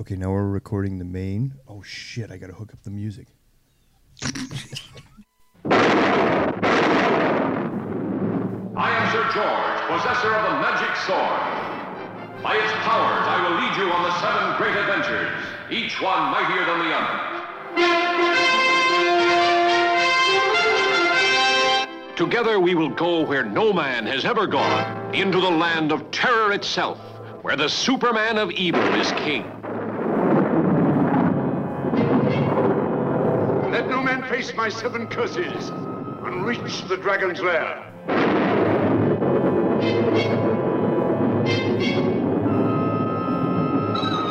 Okay, now we're recording the main. Oh shit! I gotta hook up the music. I am Sir George, possessor of the magic sword. By its powers, I will lead you on the seven great adventures, each one mightier than the other. Together we will go where no man has ever gone, into the land of terror itself, where the Superman of evil is king. Face my seven curses and reach the dragon's lair.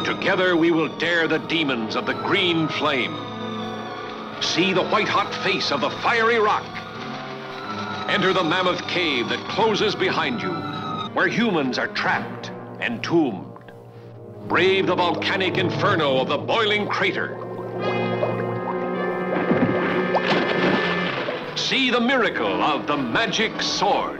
Together we will dare the demons of the green flame. See the white hot face of the fiery rock. Enter the mammoth cave that closes behind you, where humans are trapped, and entombed. Brave the volcanic inferno of the boiling crater. See the miracle of the magic sword.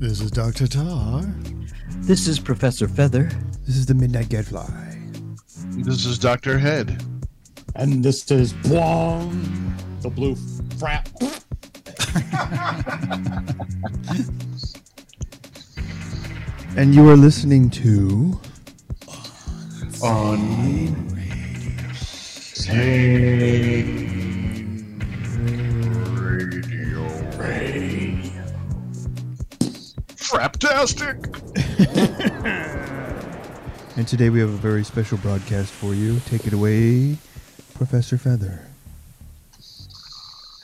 This is Doctor Tarr. This is Professor Fether. This is the Midnight Gadfly. This is Dr. Head. And this is Bwong, the blue frat. And you are listening to On Fraptastic. And today we have a very special broadcast for you. Take it away, Professor Fether.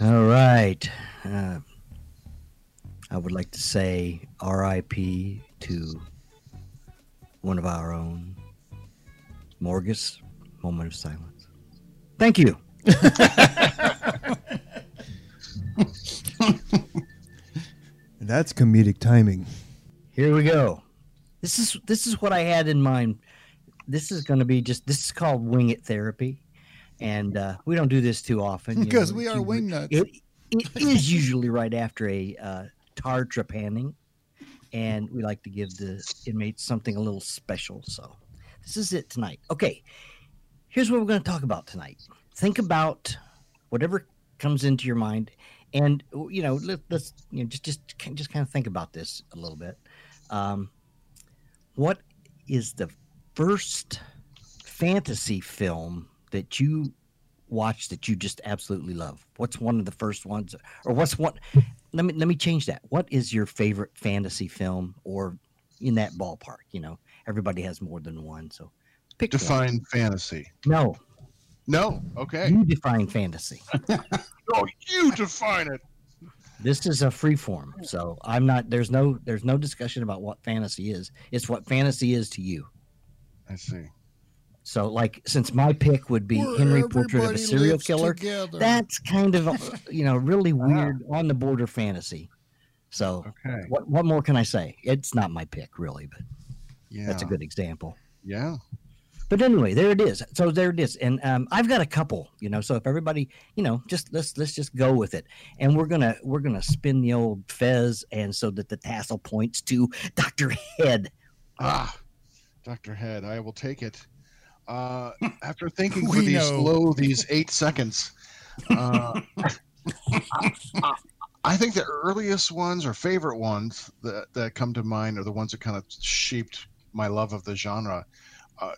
All right. Uh, I would like to say R.I.P. to one of our own, Morgus. Moment of silence. Thank you. That's comedic timing. Here we go. This is this is what I had in mind. This is going to be just this is called wing it therapy, and uh, we don't do this too often Because know. we are wing nuts. It, it is usually right after a uh, tar trepanning, and we like to give the inmates something a little special. So this is it tonight. Okay, here's what we're going to talk about tonight. Think about whatever comes into your mind, and you know, let, let's you know just just just kind of think about this a little bit. Um, what is the first fantasy film that you watched that you just absolutely love? What's one of the first ones, or what's one? Let me let me change that. What is your favorite fantasy film, or in that ballpark? You know, everybody has more than one, so pick one. Define fantasy. No, No. Okay. you define fantasy. No, you define it. This is a free form, so I'm not. There's no there's no discussion about what fantasy is. It's what fantasy is to you. I see. So, like, since my pick would be Where Henry Portrait of a Serial Killer, together. that's kind of, you know, really weird on the border fantasy. So, Okay. what what more can I say? It's not my pick, really, but Yeah. that's a good example. Yeah. But anyway, there it is. So there it is, and um, I've got a couple, you know. So if everybody, you know, just let's let's just go with it, and we're gonna we're gonna spin the old fez, and so that the tassel points to Doctor Head. Ah, Dr. Head, I will take it. Uh, after thinking for these know. low, these eight seconds, uh, I, think the earliest ones or favorite ones that, that come to mind are the ones that kind of shaped my love of the genre. Uh,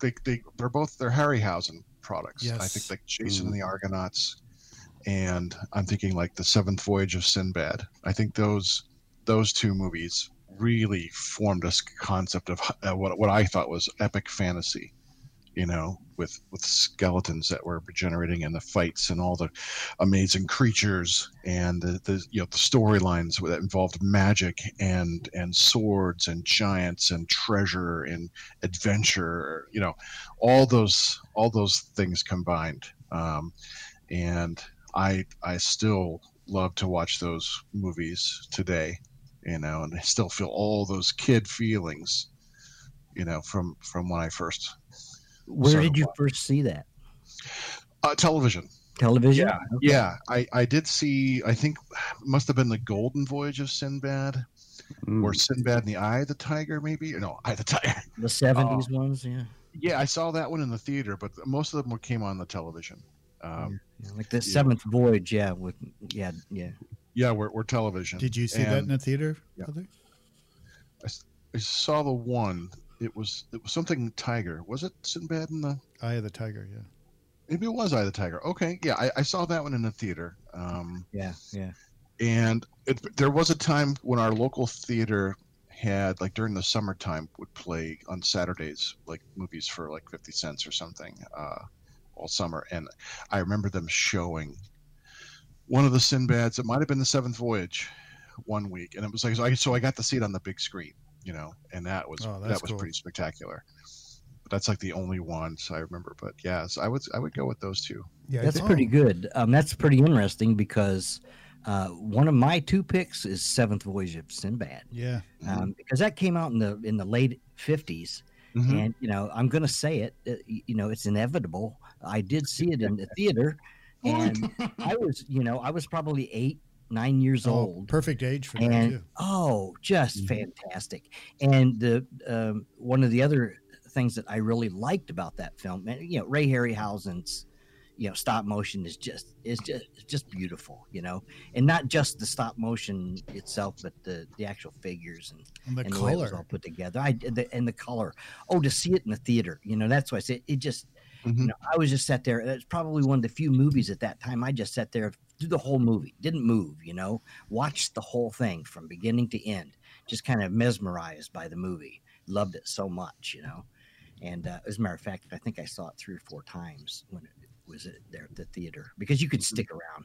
they, they, they're both, they're Harryhausen products. I think like Jason and the Argonauts, and I'm thinking like the Seventh Voyage of Sinbad. I think those those two movies really formed this concept of uh, what what I thought was epic fantasy. You know, with with skeletons that were generating and the fights and all the amazing creatures and the, the you know the storylines that involved magic and and swords and giants and treasure and adventure. You know, all those all those things combined. Um, and I I still love to watch those movies today. You know, and I still feel all those kid feelings, you know, from from when I first Where did you what? first see that? uh, television. Television? Yeah, yeah. I I did see. I think must have been the Golden Voyage of Sinbad, Mm. or Sinbad in the Eye of the Tiger, maybe. No, Eye of the Tiger. The 70s Oh. ones, yeah. Yeah, I saw that one in the theater, but most of them came on the television. Um, yeah. Like the seventh voyage, yeah. With yeah, yeah. Yeah, we're, we're television. Did you see that in a the theater? Yeah. Brother? I saw the one. It was it was something Tiger. Was it Sinbad in the? Eye of the Tiger, yeah. Maybe it was Eye of the Tiger. Okay, yeah, I, I saw that one in the theater. Um, Yeah, yeah. and it, there was a time when our local theater had like during the summertime would play on Saturdays like movies for like fifty cents or something uh, all summer, and I remember them showing one of the Sinbads. It might have been the Seventh Voyage one week, and it was like so I, so I got to see it on the big screen, you know, and that was Oh, that was cool. pretty spectacular. But that's like the only ones I remember. But yes, I would I would go with those two. Yeah, That's pretty good. Um, that's pretty interesting because uh, one of my two picks is Seventh Voyage of Sinbad, Yeah. um, because that came out in the in the late fifties, Mhm. and you know I'm going to say it. uh, You know, it's inevitable. I did see it in the theater, and I was, you know, I was probably eight, nine years Oh, old. perfect age for that and too. oh, just fantastic! And the um, one of the other things that I really liked about that film, and you know, Ray Harryhausen's, you know, stop motion is just is just just beautiful, you know, and not just the stop motion itself, but the the actual figures and And the and the way it was all put together. I the, and the color. Oh, to see it in the theater, you know, that's why I said it just. Mhm. You know, I was just sat there. It's probably one of the few movies at that time. I just sat there through the whole movie, didn't move. You know, watched the whole thing from beginning to end. Just kind of mesmerized by the movie. Loved it so much, you know. And uh, as a matter of fact, I think I saw it three or four times when it was it there at the theater because you could stick around.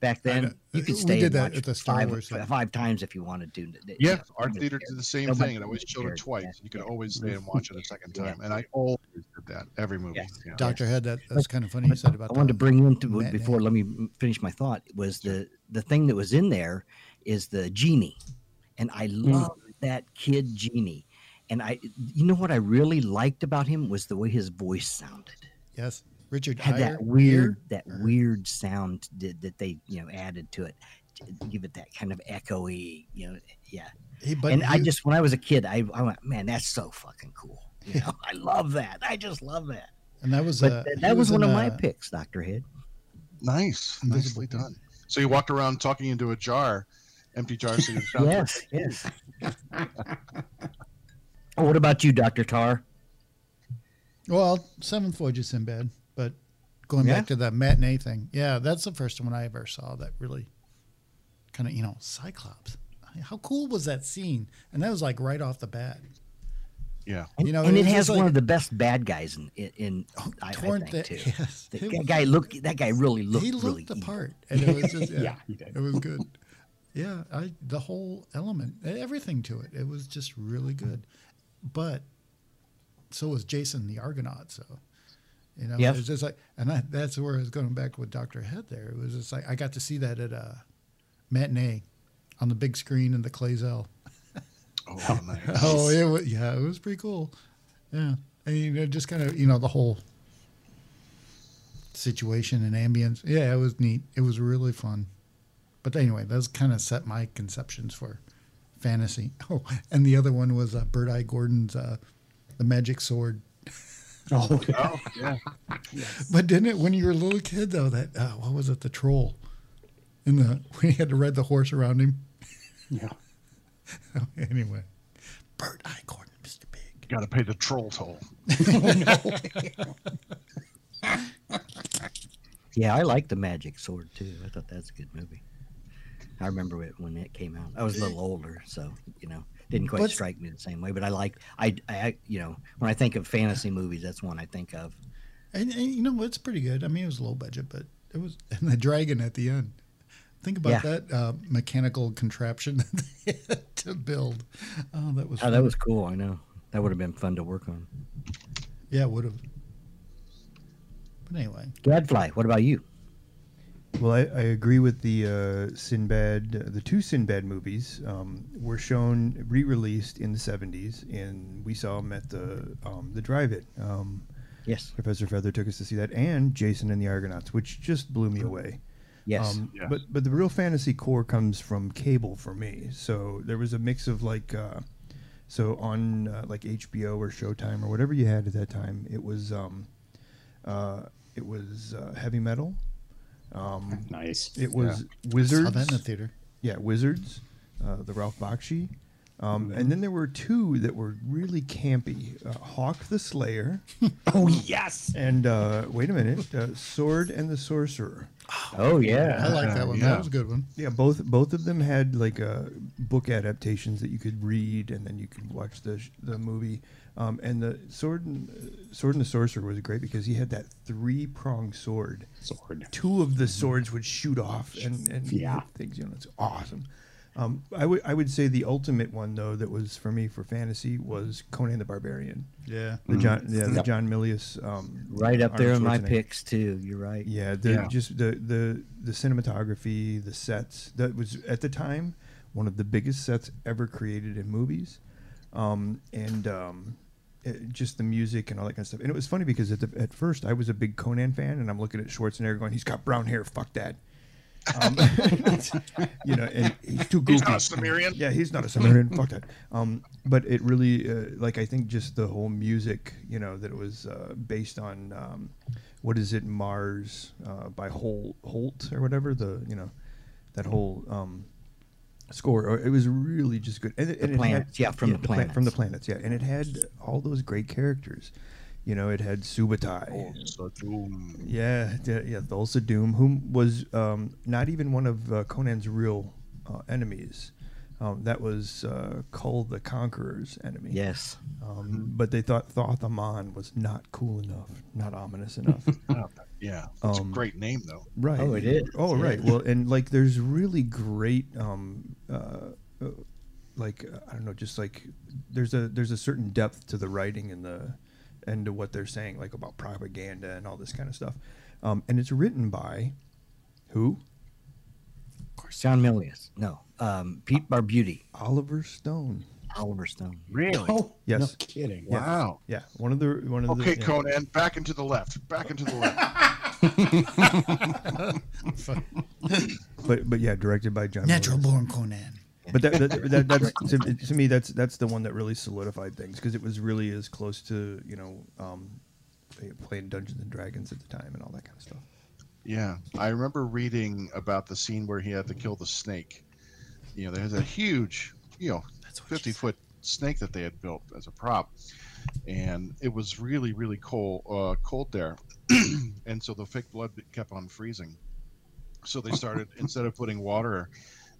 Back then, you could stay did and that watch at the Star five, Wars five times if you wanted to. You Yeah, know, our theater did the same Nobody thing. It always showed it twice. Yeah. You could always stay and watch it a second Yeah. time, and I always did that every movie. Yes. Yeah. Doctor had that. That's kind of funny you said about I wanted to the bring into matinee. before. Let me finish my thought. Was the the thing that was in there is the genie, and I Hmm. love that kid genie. And I, you know what I really liked about him was the way his voice sounded. Yes, Richard Had Eyer- that weird, Eyer? that weird sound did, that they you know added to it, to give it that kind of echoey, you know, yeah. He, but and I just when I was a kid, I, I went, man, that's so fucking cool. You know, I love that. I just love that. and that was uh, th- that was, one in, of my uh, picks, Doctor Head. Nice, nicely done. So you walked around talking into a jar, empty jar. So Yes, yes. oh, what about you, Doctor Tarr? Well, Seventh Voyage in bed. but going Yeah? back to that matinee thing, yeah, that's the first one I ever saw that really kind of you know Cyclops. How cool was that scene? And that was like right off the bat. Yeah, And, You know, and it it, has just one like- of the best bad guys in in, in oh, I, I think that- too. yes. The It guy- was- guy look that guy really looked he looked really the evil. part, and it was just yeah, Yeah, he did. it was good. Yeah, I the whole element, everything to it, it was just really good. But so was Jason the Argonaut. So you know, Yep. it's just like, and I, that's where I was going back with Doctor Head. There, it was just like I got to see that at a matinee on the big screen in the Clazel. Oh, nice. Oh, it was, yeah, it was pretty cool. Yeah, and you know, just kind of you know the whole situation and ambience. Yeah, it was neat. It was really fun. But anyway, those kind of set my conceptions for fantasy. Oh, and the other one was uh, Bert I. Gordon's uh, The Magic Sword. Oh, Oh, yeah. But didn't it when you were a little kid though? That uh, what was it? The troll in the when he had to ride the horse around him. yeah. anyway, Bert I. Mr. Big. Got to pay the troll toll. Yeah, I like the Magic Sword too. I thought that's a good movie. I remember it when it came out. I was a little older, so you know, didn't quite What's- strike me the same way. But I like, I, I, you know, when I think of fantasy movies, that's one I think of. And, and you know it's pretty good. I mean, it was low budget, but it was and the dragon at the end. Think about Yeah. that uh, mechanical contraption they had to build. Oh, that was Oh, that was cool. I know that would have been fun to work on. yeah, would have. But anyway, Gadfly. What about you? Well, I, I agree with the uh, Sinbad. The two Sinbad movies um, were shown re-released in the '70s, and we saw them at the um, the drive-in. Um, Yes. Professor Fether took us to see that, and Jason and the Argonauts, which just blew me away. Yes. Um, Yeah. But but the real fantasy core comes from cable for me. So there was a mix of like, uh, so on uh, like HBO or Showtime or whatever you had at that time, it was um, uh, it was uh, heavy metal. Um, Nice. it was Saw Wizards. that in the theater. Yeah, Wizards, uh, the Ralph Bakshi. Um, And then there were two that were really campy: uh, Hawk the Slayer, Oh yes. and uh, wait a minute, uh, Sword and the Sorcerer. oh yeah. I like that one. yeah. That was a good one. Yeah, both both of them had like uh, book adaptations that you could read, and then you could watch the sh- the movie. Um, and the sword and uh, sword and the sorcerer was great because he had that three pronged sword. Sword. Two of the swords would shoot off and and Yeah. things. You know, it's awesome. Um, I would I would say the ultimate one though that was for me for fantasy was Conan the Barbarian. Yeah. The John yeah the Yep. John Milius um, Right up there in my picks too. You're right. Yeah, the Yeah. just the the the cinematography, the sets. That was at the time one of the biggest sets ever created in movies, um, and um, it, just the music and all that kind of stuff. And it was funny because at the, at first I was a big Conan fan, and I'm looking at Schwarzenegger going, "He's got brown hair. Fuck that." Um, you know, and he's too goofy. He's not a Cimmerian. Yeah, he's not a Cimmerian. Fuck that. Um, but it really, uh, like, I think just the whole music, you know, that it was uh, based on, um, what is it, Mars uh, by Holt, Holt or whatever the, you know, that whole um, score. It was really just good. And, it- and it had- yeah, from the pla- from the planets. planets, yeah, and it had all those great characters. You know, it had Subutai. Oh, doom. Yeah, yeah, yeah. Thulsa Doom, who was um, not even one of uh, Conan's real uh, enemies. Um, that was uh, Kull the Conqueror's enemy. Yes. Um, but they thought Thoth Amon was not cool enough, not ominous enough. Yeah, it's Um, a great name though. right. Oh, it is, Oh, yeah. right. Well, and like, there's really great, um, uh, uh, like, uh, I don't know, just like there's a there's a certain depth to the writing and the and to what they're saying, like about propaganda and all this kind of stuff. Um, and it's written by who? Of course, John Milius. No. Um, Pete Barbuti. Oliver Stone. Oliver Stone. Really? Oh, Yes. No kidding. Yeah. Wow. Yeah, one of the one of Okay, the. yeah. Conan, back into the left. Back into the left. But but yeah, directed by John. Natural Milius. born Conan. But that, that, that that's to, to me that's that's the one that really solidified things because it was really as close to you know um, playing Dungeons and Dragons at the time and all that kind of stuff. Yeah, I remember reading about the scene where he had to kill the snake. You know, there's a huge, you know, 50 foot snake that they had built as a prop, and it was really, really cold, uh, cold there, and so the fake blood kept on freezing. So they started instead of putting water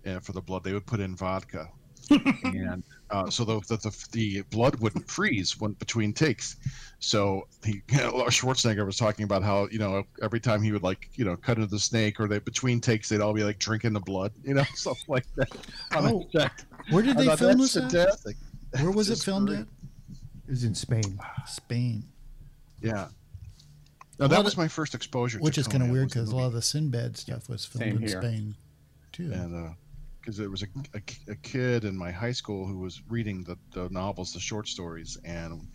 uh, for the blood, they would put in vodka, and uh, so the, the the the blood wouldn't freeze when between takes. So he Schwarzenegger was talking about how you know every time he would like you know cut into the snake or they between takes they'd all be like drinking the blood, you know stuff like that. Oh, check. Where did they thought, film "That's this at? Where was it filmed great. at? It was in Spain. Spain. Yeah. Now lot that of- was my first exposure. Which to is kind of weird because a lot of the Sinbad stuff was filmed Same in here. Spain, too. and because there was a, a, a kid in my high school who was reading the, the novels, the short stories, and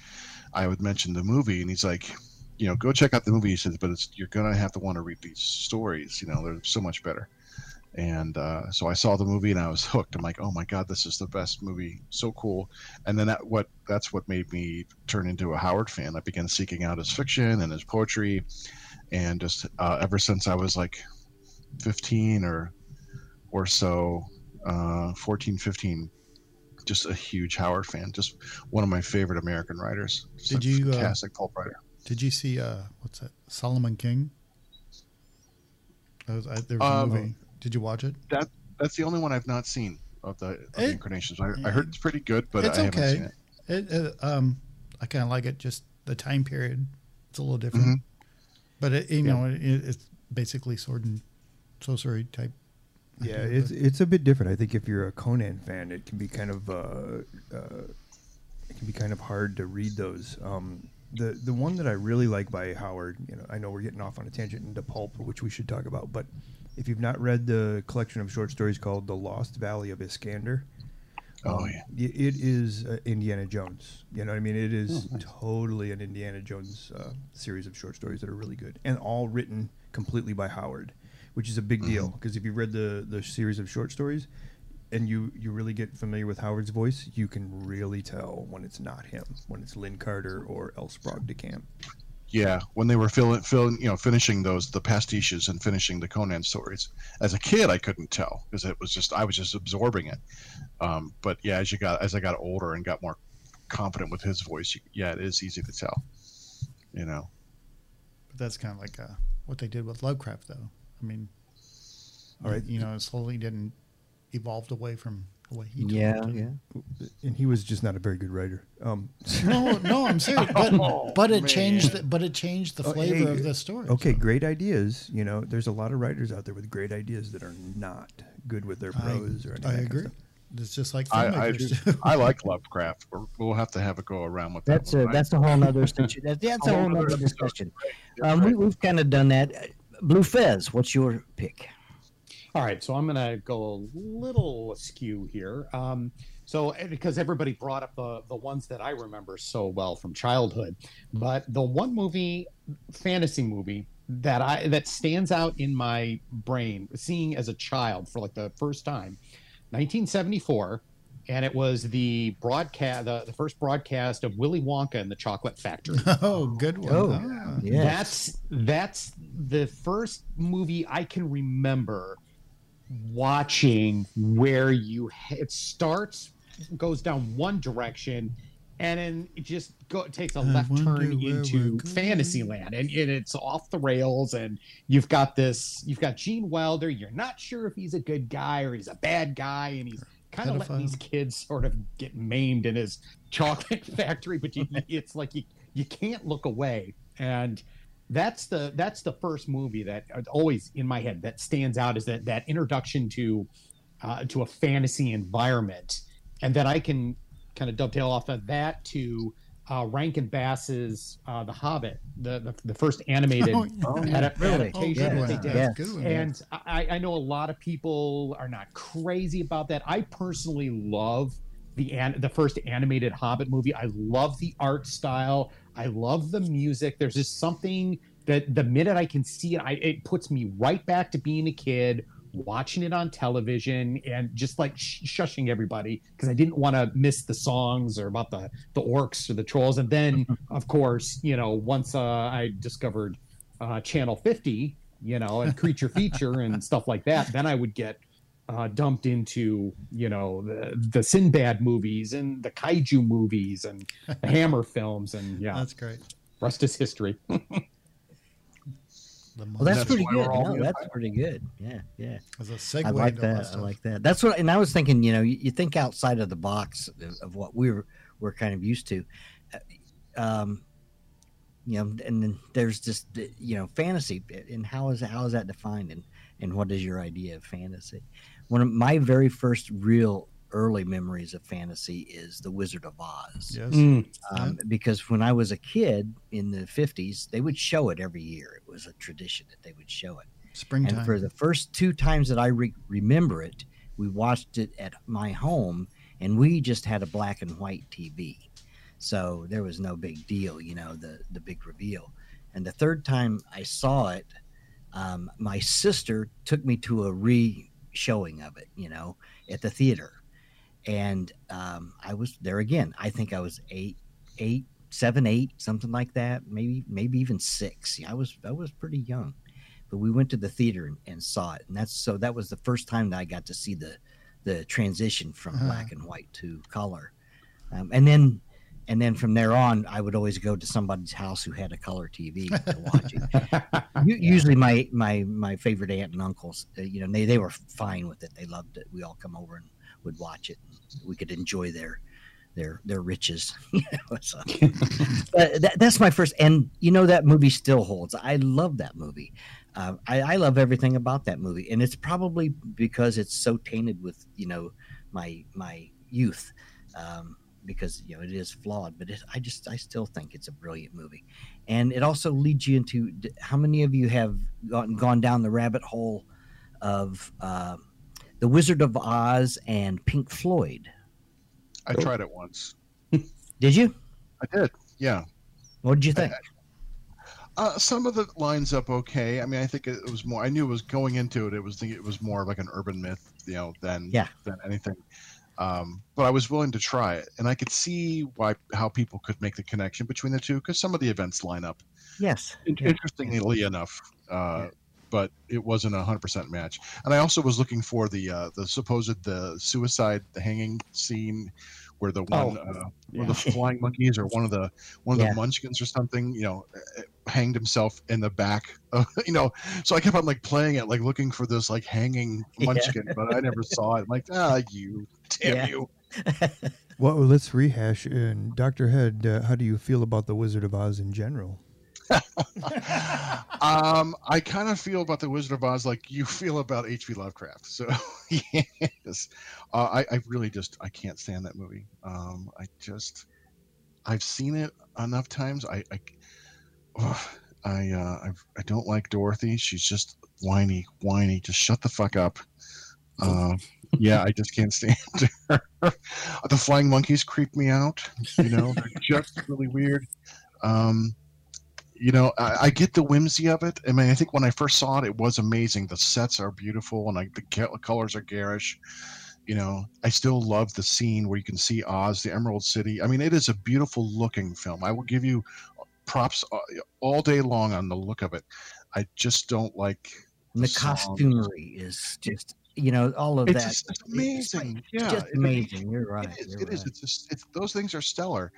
I would mention the movie, and he's like, you know, go check out the movie. He says, but you're gonna have to want to read these stories. You know, they're so much better. And uh, so I saw the movie and I was hooked. I'm like, oh my god, this is the best movie, so cool. And then that what that's what made me turn into a Howard fan. I began seeking out his fiction and his poetry, and just uh, ever since I was like 15 or or so, uh, 14, 15, just a huge Howard fan. Just one of my favorite American writers. Just Did a you, uh, fantastic pulp writer? Did you see, uh, what's that? Solomon Kane? That was, I, there was a Um, movie. Did you watch it? That that's the only one I've not seen of the, of the incarnations. I, I heard it's pretty good, but it's I haven't okay. seen it. It, it, um, I kind of like it. Just the time period, it's a little different. Mhm. But it, you know, it, it's basically sword and sorcery type. Yeah, it's it's a bit different. I think if you're a Conan fan, it can be kind of uh, uh, it can be kind of hard to read those. Um, the the one that I really like by Howard, you know, I know we're getting off on a tangent into pulp, which we should talk about, but if you've not read the collection of short stories called The Lost Valley of Iskander, Oh um, yeah. it is uh, Indiana Jones. You know what I mean? It is totally an Indiana Jones uh, series of short stories that are really good and all written completely by Howard, which is a big deal because if you read the the series of short stories and you you really get familiar with Howard's voice, you can really tell when it's not him, when it's Lin Carter or L. Sprague de Camp. Yeah, when they were filling, filling, you know, finishing those the pastiches and finishing the Conan stories. As a kid, I couldn't tell because it was just I was just absorbing it. Um, but yeah, as you got as I got older and got more confident with his voice, you, yeah, it is easy to tell. You know, But that's kind of like uh, what they did with Lovecraft, though. I mean, All right. you know, it slowly didn't evolved away from the way he told Yeah, it. yeah. And he was just not a very good writer. Um, No, no, I'm serious. But but it changed. The, but it changed the Oh, flavor hey, of the story. Okay, so. great ideas. You know, there's a lot of writers out there with great ideas that are not good with their I, prose or anything. I agree. It's just like I I, do. I like Lovecraft. We're, we'll have to have a go around with that. That's a right? that's a whole other situ- that, that's a Whole whole nother nother discussion. Right. Um, we, we've kind of done that. Bleu Fez, what's your pick? All right, so I'm going to go a little askew here. Um, so, eh, because everybody brought up the, the ones that I remember so well from childhood, but the one movie, fantasy movie that I that stands out in my brain, seeing as a child for like the first time, 1974, and it was the broadcast, the, the first broadcast of Willy Wonka and the Chocolate Factory. oh, good one. Oh, Ah. Yes. That's that's the first movie I can remember watching where you it starts goes down one direction and then it just go, takes a left turn into we're. Fantasyland, and, and it's off the rails. And you've got this, you've got Gene Wilder. You're not sure if he's a good guy or he's a bad guy, and he's kind of letting these kids sort of get maimed in his chocolate factory. But you, it's like you you can't look away, and that's the that's the first movie that always in my head that stands out is that that introduction to uh, to a fantasy environment, and then I can kind of dovetail off of that to uh, Rankin Bass's uh, The Hobbit, the the, the first animated Oh, adap- really? adaptation Oh, good that they did. Yeah. That's good one. And I, I know a lot of people are not crazy about that. I personally love the an, the first animated Hobbit movie. I love the art style. I love the music. There's just something that the minute I can see it, I, it puts me right back to being a kid, watching it on television, and just like sh- shushing everybody because I didn't want to miss the songs or about the the orcs or the trolls. And then, of course, you know, once uh, I discovered uh, Channel 50, you know, and Creature Feature and stuff like that, then I would get uh, dumped into, you know, the, the Sinbad movies and the Kaiju movies and the Hammer films. And yeah, That's great. rest is history. The Well, that's, That's pretty good. we're No, in that's pretty good. Yeah, yeah. as a segue I like that. lots I like that. That's what, and I was thinking. You know, you, you think outside of the box of, of what we're we're kind of used to. Uh, Um, you know, and then there's just the- you know fantasy, and how is how is that defined, and and what is your idea of fantasy? One of my very first real early memories of fantasy is The Wizard of Oz Yes. Mm. um, because when I was a kid in the 50s, they would show it every year. It was a tradition that they would show it. Springtime. And for the first two times that I re- remember it, we watched it at my home, and we just had a black and white TV, so there was no big deal, you know, the the big reveal. And the third time I saw it, um, my sister took me to a re-showing of it, you know, at the theater, and um, I was there again. I think I was eight, eight, seven, eight, something like that, maybe maybe even six. I was I was pretty young. But we went to the theater and, and saw it. And that's so that was the first time that i got to see the the transition from Uh-huh. black and white to color. Um, and then and then from there on i would always go to somebody's house who had a color tv to watch it. U- usually my my my favorite aunt and uncles uh, you know they, they were fine with it. They loved it. We all come over and would watch it. We could enjoy their their their riches so. But that, that's my first and you know that movie still holds. I love that movie. Uh, I, I love everything about that movie and it's probably because it's so tainted with you know my my youth um, because you know it is flawed but it, i just i still think it's a brilliant movie. And it also leads you into how many of you have gone, gone down the rabbit hole of uh, The Wizard of Oz and Pink Floyd. I tried it once. Did you? I did. Yeah. What did you think? Uh, some of the lines up okay. I mean, I think it was more. I knew it was going into it. It was it was more like an urban myth, you know, than Yeah. than anything. Um, but I was willing to try it, and I could see why how people could make the connection between the two because some of the events line up. Yes. In- Yeah. Interestingly enough, uh, but it wasn't a hundred percent match. And I also was looking for the uh, the supposed the suicide, the hanging scene, where the one Oh, uh, yeah. one of the flying monkeys or one of the one of Yeah. the munchkins or something, you know, uh, hanged himself in the back. Of, you know, so I kept on like playing it, like looking for this like hanging Yeah. munchkin, but I never saw it. I'm like, ah, you, damn Yeah. you. Well, let's rehash. And Doctor Head, uh, how do you feel about the Wizard of Oz in general? um, I kind of feel about the Wizard of Oz like you feel about H.P. Lovecraft. So yes, uh, I, I really just I can't stand that movie. Um, I just I've seen it enough times. I I ugh, I, uh, I I don't like Dorothy. She's just whiny, whiny. Just shut the fuck up. Uh, yeah, I just can't stand her. the flying monkeys creep me out. You know, they're just really weird. Um, you know, I, I get the whimsy of it. I mean, I think when I first saw it, it was amazing. The sets are beautiful, and like the colors are garish. You know, I still love the scene where you can see Oz, the Emerald City. I mean, it is a beautiful looking film. I will give you props uh, all day long on the look of it. I just don't like And the costumery is just, you know, all of It's that. just it's it's amazing. like- yeah, it's just it- amazing. You're right. It is. you're It is. right. It's just. It's those things are stellar,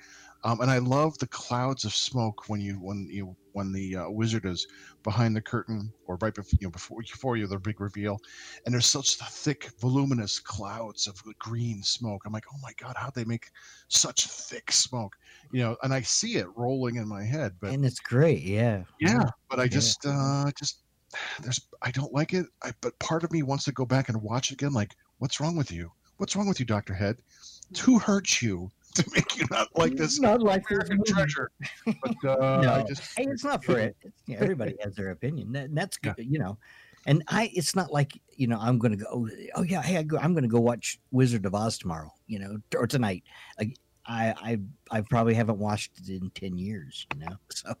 um, and I love the clouds of smoke when you when you when the uh, wizard is behind the curtain or right before you know, before before you the big reveal, and there's such thick, voluminous clouds of green smoke. I'm like, oh my god, how'd they make such thick smoke? You know, and I see it rolling in my head, but and it's great. Yeah. yeah, but I Yeah. just uh just there's I don't like it. I, but part of me wants to go back and watch again. Like, what's wrong with you? What's wrong with you, Doctor Head? Who hurt you to make you not like this Not like this American movie. treasure? But uh, I No. just Hey, it's not for it. Yeah, everybody has their opinion. That, and that's good, you know. And I, it's not like you know, I'm going to go. Oh, oh yeah, hey, I go, I'm going to go watch Wizard of Oz tomorrow. You know, or tonight. Like I, I, I probably haven't watched it in ten years. You know, so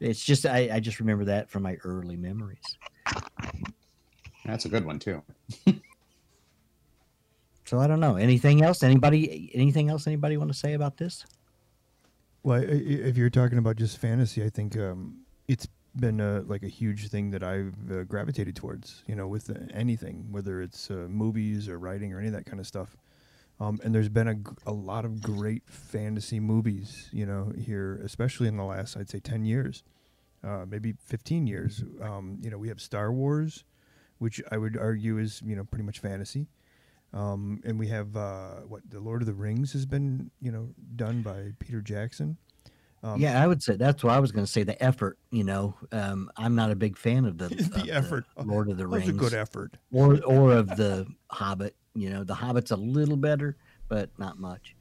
it's just I, I just remember that from my early memories. That's a good one too. So I don't know. Anything else? Anybody? Anything else? Anybody want to say about this? Well, if you're talking about just fantasy, I think um, it's been a, like a huge thing that I've uh, gravitated towards. You know, with uh, anything, whether it's uh, movies or writing or any of that kind of stuff. Um, and there's been a lot of great fantasy movies, you know, here, especially in the last, I'd say, 10 years, uh, maybe 15 years. Um, you know, we have Star Wars, which I would argue is, you know, pretty much fantasy. Um, and we have uh, what the Lord of the Rings has been, you know, done by Peter Jackson. Um, yeah, I would say that's what I was going to say. The effort. You know, um, I'm not a big fan of the The of effort. Lord of the Rings. a good effort. or or of the Hobbit. You know, the Hobbit's a little better, but not much.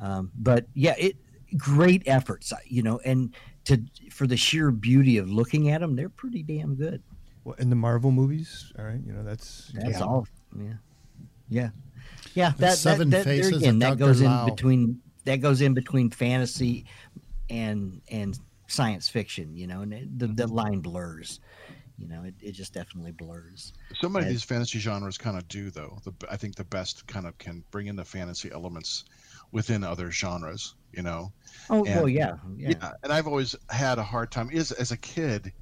Um, but yeah, it great efforts. You know, and to for the sheer beauty of looking at them, they're pretty damn good. Well, in the Marvel movies, all right, you know that's That's Yeah. all. Yeah, yeah, yeah. The That, Seven that, that Faces again, of that Dr. goes Lao. in between that goes in between fantasy and and science fiction. You know, and it, the the mm-hmm. line blurs. You know, it, it just definitely blurs. so many of these fantasy genres kind of do though. The, I think the best kind of can bring in the fantasy elements within other genres. You know. Oh And- well, yeah, yeah. yeah and i've always had a hard time is as a kid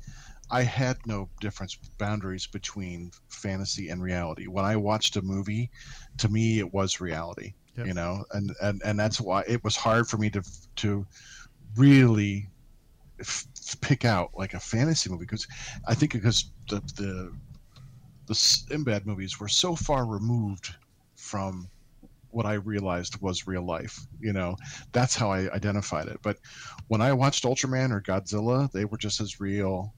i had no difference boundaries between fantasy and reality when i watched a movie to me it was reality Yep. you know and, and and that's why it was hard for me to to really f- pick out like a fantasy movie because i think because the the the Sinbad movies were so far removed from what I realized was real life. You know, that's how I identified it. But when I watched Ultraman or Godzilla, they were just as real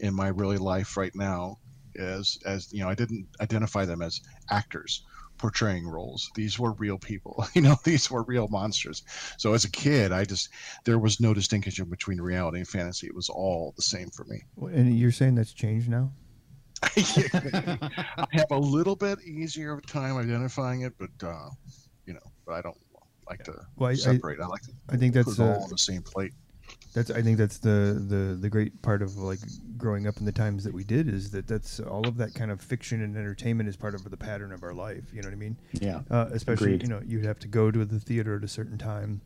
in my really life right now as as you know. I didn't identify them as actors portraying roles. These were real people. You know, these were real monsters. So as a kid, I just there was no distinction between reality and fantasy. It was all the same for me. And you're saying that's changed now? I have a little bit easier of time identifying it, but uh, you know, but I don't like to Well, I- I- separate. I, like to I think that's all uh, on the same plate. That's I think that's the the the great part of like growing up in the times that we did is that that's all of that kind of fiction and entertainment is part of the pattern of our life. You know what I mean? Yeah. Uh, especially Agreed. you know you'd have to go to the theater at a certain time.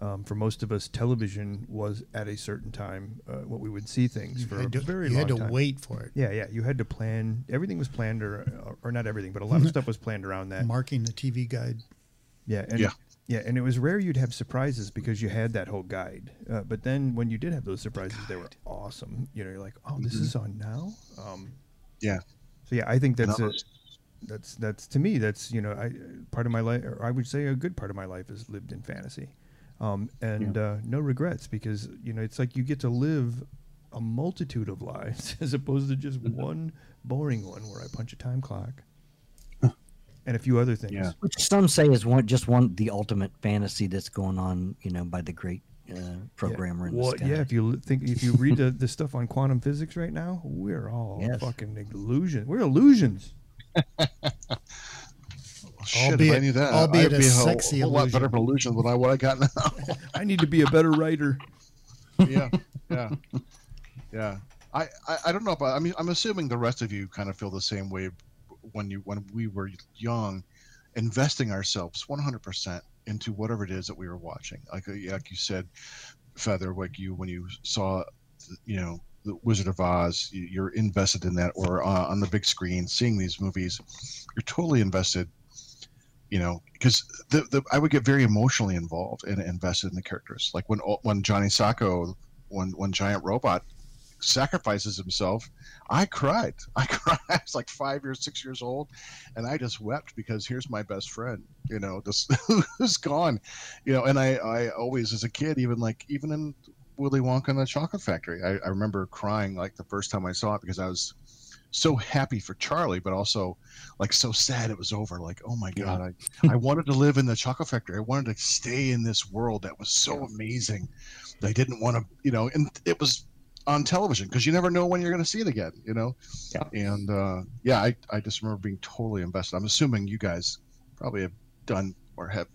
Um, for most of us, television was at a certain time uh, what we would see things You for a had to, very you had to time. wait for it. Yeah, yeah. You had to plan. Everything was planned, or or not everything, but a lot of stuff was planned around that. Marking the TV guide. Yeah, and Yeah. Yeah, and it was rare you'd have surprises because you had that whole guide. Uh, but then when you did have those surprises, they were awesome. You know, you're like, oh, this is on now. Um, Yeah. so yeah, I think that's I a, was- that's that's to me that's you know I part of my life, or I would say a good part of my life is lived in fantasy, um, and uh, no regrets because you know it's like you get to live a multitude of lives as opposed to just one boring one where I punch a time clock. And a few other things. Yeah. Which some say is one just one the ultimate fantasy that's going on, you know, by the great uh, programmer in Well, the sky. yeah. If you think, if you read the, the stuff on quantum physics right now, we're all Yes. fucking illusions. We're illusions. Shit, if I knew that, albeit I'd a be a whole, sexy whole lot better of illusion than I, what I got now. I need to be a better writer. yeah, yeah, yeah. I, I, I don't know about. I mean, I'm assuming the rest of you kind of feel the same way when you when we were young, investing ourselves 100% into whatever it is that we were watching. Like uh, like you said, Fether, like you when you saw, you know, the Wizard of Oz, you- you're invested in that, or uh, on the big screen seeing these movies, you're totally invested. You know, because the, the I would get very emotionally involved and invested in the characters. Like when when Johnny Sokko, when when Giant Robot sacrifices himself, I cried. I cried. I was like five years, six years old, and I just wept because here's my best friend. You know, just who's gone. You know, and I I always as a kid, even like even in Willy Wonka and the Chocolate Factory, I, I remember crying like the first time I saw it because I was so happy for Charlie, but also like so sad it was over. Like, oh my god, I, I wanted to live in the chocolate factory. I wanted to stay in this world that was so amazing. I didn't want to, you know, and it was on television because you never know when you're going to see it again, you know. Yeah. And uh, yeah, I I just remember being totally invested. I'm assuming you guys probably have done or have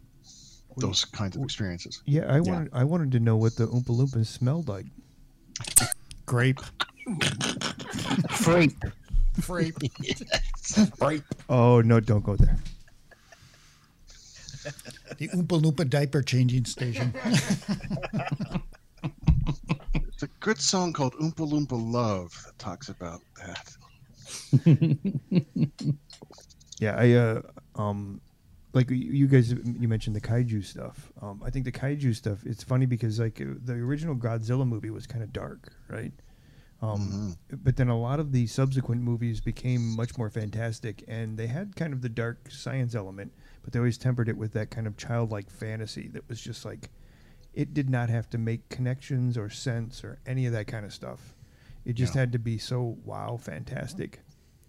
those kinds of experiences. Yeah, I wanted I wanted to know what the Oompa Loompas smelled like. Grape. Freight. Grape. Right. Oh no, don't go there. the Oompa Loompa diaper changing station. Good song called Oompa Loompa Love that talks about that. Yeah, I uh um like you- guys you mentioned the kaiju stuff. Um I think the kaiju stuff it's funny because like the original Godzilla movie was kind of dark, right? Um but then a lot of the subsequent movies became much more fantastic and they had kind of the dark science element, but they always tempered it with that kind of childlike fantasy that was just like it did not have to make connections or sense or any of that kind of stuff. It just Yeah. had to be so wow fantastic.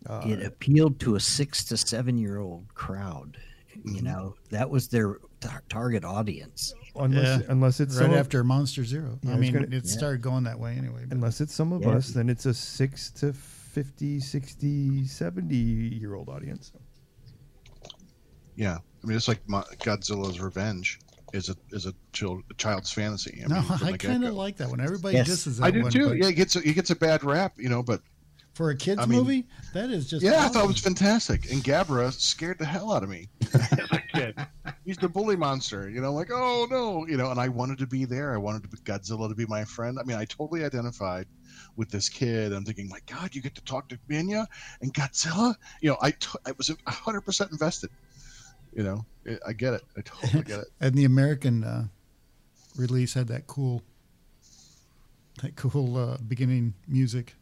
Uh, it appealed to a six to seven year old crowd. You know, that was their tar- target audience. unless Yeah. unless it's right some of- after Monster Zero. Yeah, I mean, gonna- it started going that way anyway. but- unless it's some of Yeah. us then it's a 6 to 50 60 70 year old audience Yeah, I mean it's like Godzilla's Revenge is a is a, child, a child's fantasy. I no, mean, I kind of like that one. Everybody Yes. disses that I do one. too. but Yeah, it gets a, it gets a bad rap, you know, but For a kids I mean- movie, that is just. yeah, I thought it was fantastic. And Gabra scared the hell out of me as a kid. He's the bully monster, you know, like oh no, you know. And I wanted to be there. I wanted to be Godzilla to be my friend. I mean, I totally identified with this kid. I'm thinking, my God, you get to talk to Minya and Godzilla. You know, I t- I was 100 percent invested. You know, I- I get it. I totally get it. And the American uh, release had that cool, that cool uh, beginning music.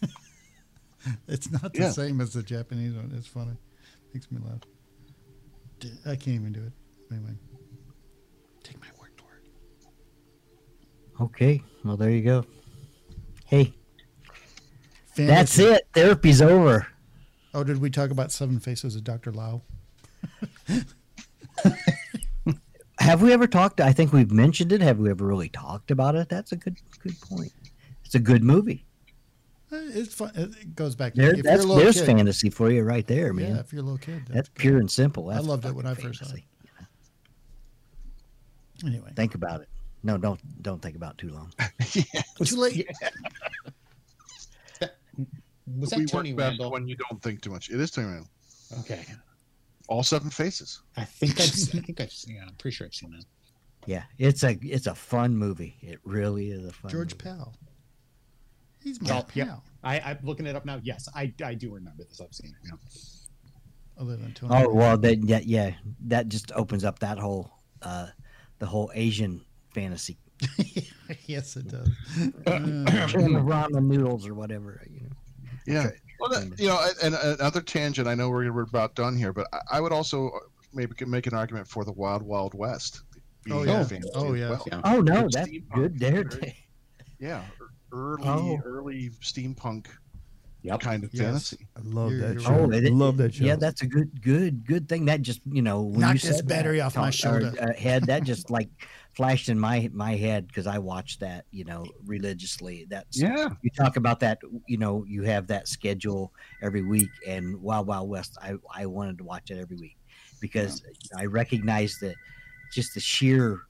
it's not the Yeah. same as the Japanese one. It's funny. Makes me laugh. I can't even do it. Anyway, take my word for it. Okay, well there you go. Hey, Fantasy. that's it. Therapy's over. Oh, did we talk about Seven Faces of Dr. Lao? Have we ever talked? I think we've mentioned it. Have we ever really talked about it? That's a good good point. It's a good movie. Uh, It's fun. It goes back. There, if you're that's a little there's kid, fantasy for you right there, man. Yeah, if you're a little kid, that's good. pure and simple. I loved it when I first saw it. fantasy. Anyway, Think about it. No, don't don't think about it too long. too late. Was that we Tony work best Randall? when you don't think too much. It is Tony Randall. Okay. All seven faces. I think I've, I think I've seen. Yeah, I'm pretty sure I've seen that. Yeah, it's a it's a fun movie. It really is a fun. George movie. Pal. He's my Oh, yeah. I, I'm looking it up now. Yes, I, I do remember this. I've seen it. Yeah. Other than Tony. Oh well, that yeah, yeah, that just opens up that whole uh the whole Asian fantasy. yes, it does. Uh, Can ramen noodles or whatever. You know. Yeah. Well, that, you know, and, and another tangent. I know we're, we're about done here, but I, I would also maybe make an argument for the Wild Wild West. being Oh, yeah. fantasy Oh, yeah. well. Yeah. Oh no, Good that's steampunk. good there. Very- Yeah, early Oh. early steampunk Yep. kind of Yes. fantasy. I love You're- that you're show. Oh, I it- love that show. Yeah, that's a good, good, good thing. That just you know when Knock you this battery that, off my or, shoulder. uh, head, that just like flashed in my my head because I watched that you know religiously. That's Yeah, you talk about that. You know, you have that schedule every week, and Wild Wild West. I I wanted to watch it every week because I recognize that just the sheer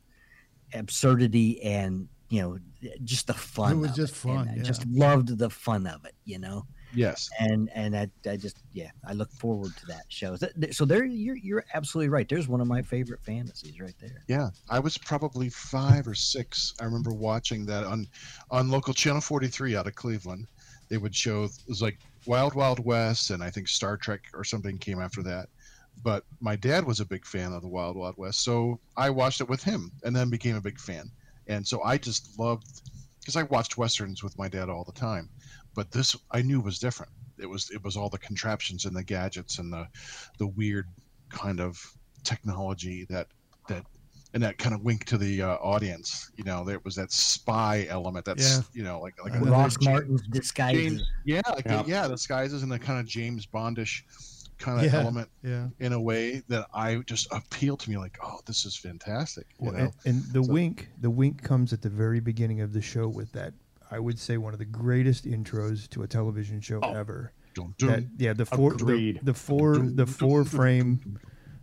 absurdity and you know just the fun. It was just fun, And I just loved the fun of it. You know yes. and and I, I just yeah I look forward to that show. So, there you're you're absolutely right. There's one of my favorite fantasies right there. Yeah, I was probably five or six. I remember watching that on on local channel 43 out of Cleveland. They would show it was like Wild Wild West, and I think Star Trek or something came after that. But my dad was a big fan of the Wild Wild West, so I watched it with him, and then became a big fan. And so I just loved because I watched westerns with my dad all the time, but this I knew was different. It was it was all the contraptions and the gadgets and the the weird kind of technology that that and that kind of wink to the uh, audience. You know, there was that spy element. That's Yeah. you know, like like Another another Ross James- Martin's disguises. James, yeah, like, Yeah. yeah, disguises and the kind of James Bondish kind of Yeah. element Yeah. in a way that I just appealed to me. Like, oh, this is fantastic. You Well, know, and, and the So- wink, the wink comes at the very beginning of the show with that. I would say one of the greatest intros to a television show Oh. ever. Dun, That, yeah, the four, the, the four, the four frame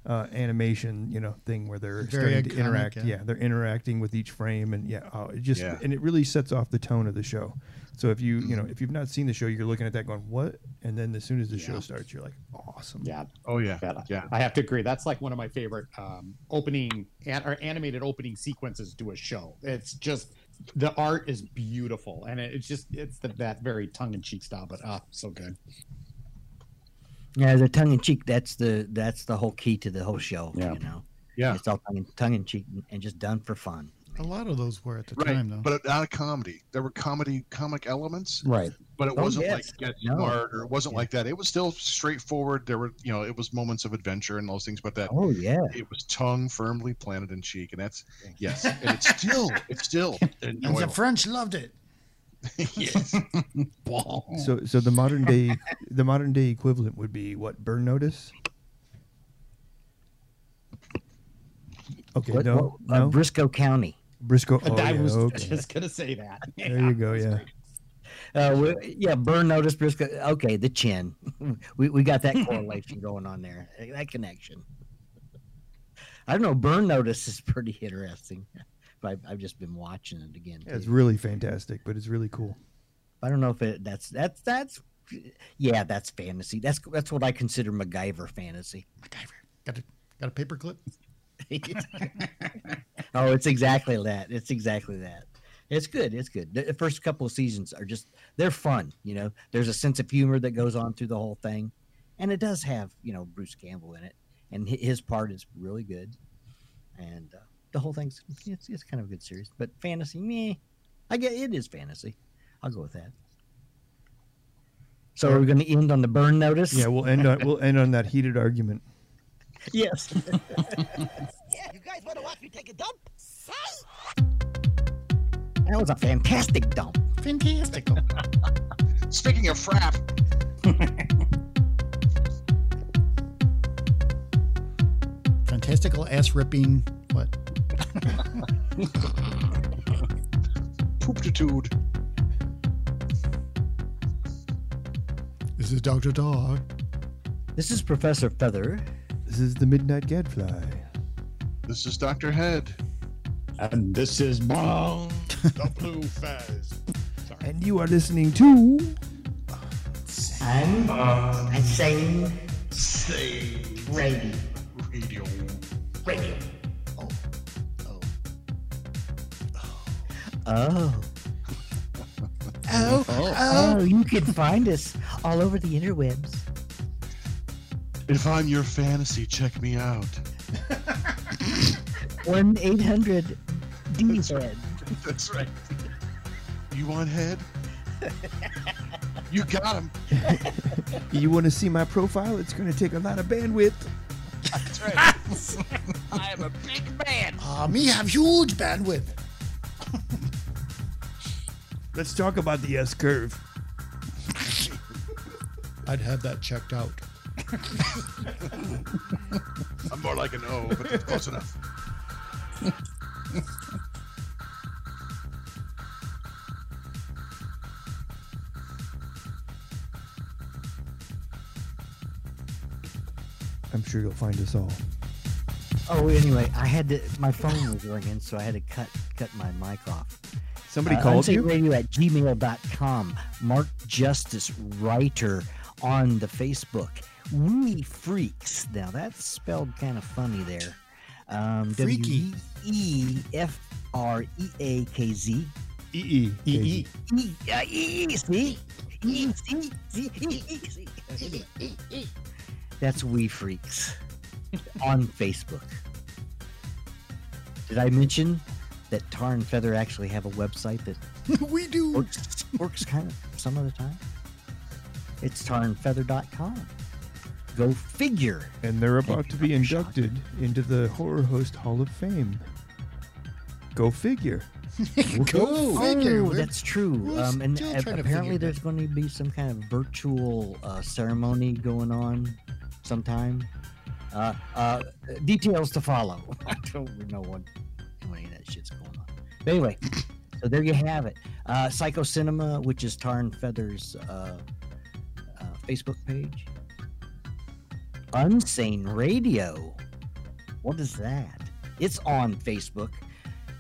uh, animation, you know, thing where they're Very starting to interact. yeah. Yeah. they're interacting with each frame, and yeah, oh, it just Yeah. and it really sets off the tone of the show. So if you, you know, if you've not seen the show, you're looking at that going, "What?" And then as soon as the show starts, you're like, "Awesome!" Yeah. oh yeah, Yeah, yeah. I have to agree. That's like one of my favorite um, opening an, or animated opening sequences to a show. It's just the art is beautiful, and it's just it's the, that very tongue in cheek style, but ah, so good. Yeah, the tongue in cheek. That's the that's the whole key to the whole show. Yeah. You know, Yeah. it's all tongue, tongue in cheek and just done for fun. A lot of those were at the Right, time, though. but not a comedy. There were comedy, comic elements, Right. But it Oh, wasn't yes. like Get No. Smart or it wasn't like that. It was still straightforward. There were, you know, it was moments of adventure and those things, but that Oh yeah, it was tongue firmly planted in cheek, and that's yes, and it's still, it's still and the. French loved it. yes. So, so the modern day, the modern day equivalent would be what? Burn notice. Okay, What- no, what- uh, no. Brisco County. Brisco. Oh, I yeah, was okay. just gonna say that. There you go. Yeah. Uh, we, yeah, burn notice Brisco. Okay, the chin. we we got that correlation going on there. That connection. I don't know. Burn notice is pretty interesting. But I've, I've just been watching it again. Yeah, it's really fantastic, but it's really cool. I don't know if it that's that's that's yeah that's fantasy. That's that's what I consider MacGyver fantasy. MacGyver. Got a got a paperclip. oh, it's exactly that. It's exactly that. It's good. It's good. The the first couple of seasons are just they're fun. You know, there's a sense of humor that goes on through the whole thing, and it does have you know Bruce Campbell in it, and his part is really good, and uh, the whole thing's it's it's kind of a good series. But fantasy, me, I get it is fantasy. I'll go with that. So we're going to end on the burn notice. Yeah, we'll end on we'll end on that heated argument. Yes. Yeah, you guys want to watch me take a dump? Say! That was a fantastic dump. Fantastical. Speaking of frap, Fantastical ass ripping. What? pooptitude. This is Dr. Dog. This is Professor Fether. This is the Midnight Gadfly. This is Dr. Head. And this is Bong, the Bleu Fez. And you are listening to. I'm I'm saying radio. Radio. Radio. Oh. Oh. oh. oh, Oh, oh, you can find us all over the interwebs. If I'm your fantasy, check me out. 1 800 D head. That's right. You want head? you got him. You want to see my profile? It's going to take a lot of bandwidth. That's right. I am a big man. Ah, me have huge bandwidth. Let's talk about the S curve. I'd have that checked out. I'm more like an O, but that's close enough. sure you'll find us all. Oh, anyway, I had to, my phone was ringing, so I had to cut cut my mic off. Somebody Uh, called you? Radio at gmail.com. Mark Justice Writer on the Facebook. Wee Freakz. Now, that's spelled kind of funny there. Um, Freaky. E F R E A K Z. EE. E. E, uh, e, e, see? E, see? See? E, e, see? E, e. That's Wee Freakz on Facebook. Did I mention that Tarr and Fether actually have a website that we do. works works kind of some of the time? It's tarrandfether.com. Go figure. And they're about to be inducted into the Horror Host Hall of Fame. Go figure. Go figure. Oh, that's true. Um, and still a- trying to apparently, there's going to be some kind of virtual uh, ceremony going on sometime. Uh, uh, details to follow. I don't know what any of that shit's going on. But anyway, so there you have it. Uh, Psycho Cinema, which is Tarr and Fethers' uh, uh, Facebook page. Unsane Radio. What is that? It's on Facebook.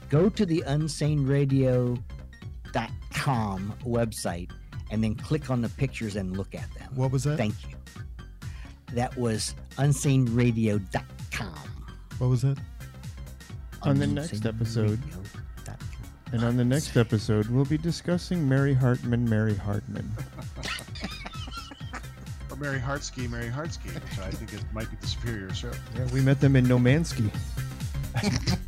Go to the unsaneradio.com website and then click on the pictures and look at them. What was that? Thank you. That was unsaneradio.com. What was that? On the next episode. And on the next episode, we'll be discussing Mary Hartman, Mary Hartman. Or Mary Hartsky, Mary Hartsky, which I think it might be the superior show. Yeah, we met them in Nomansky.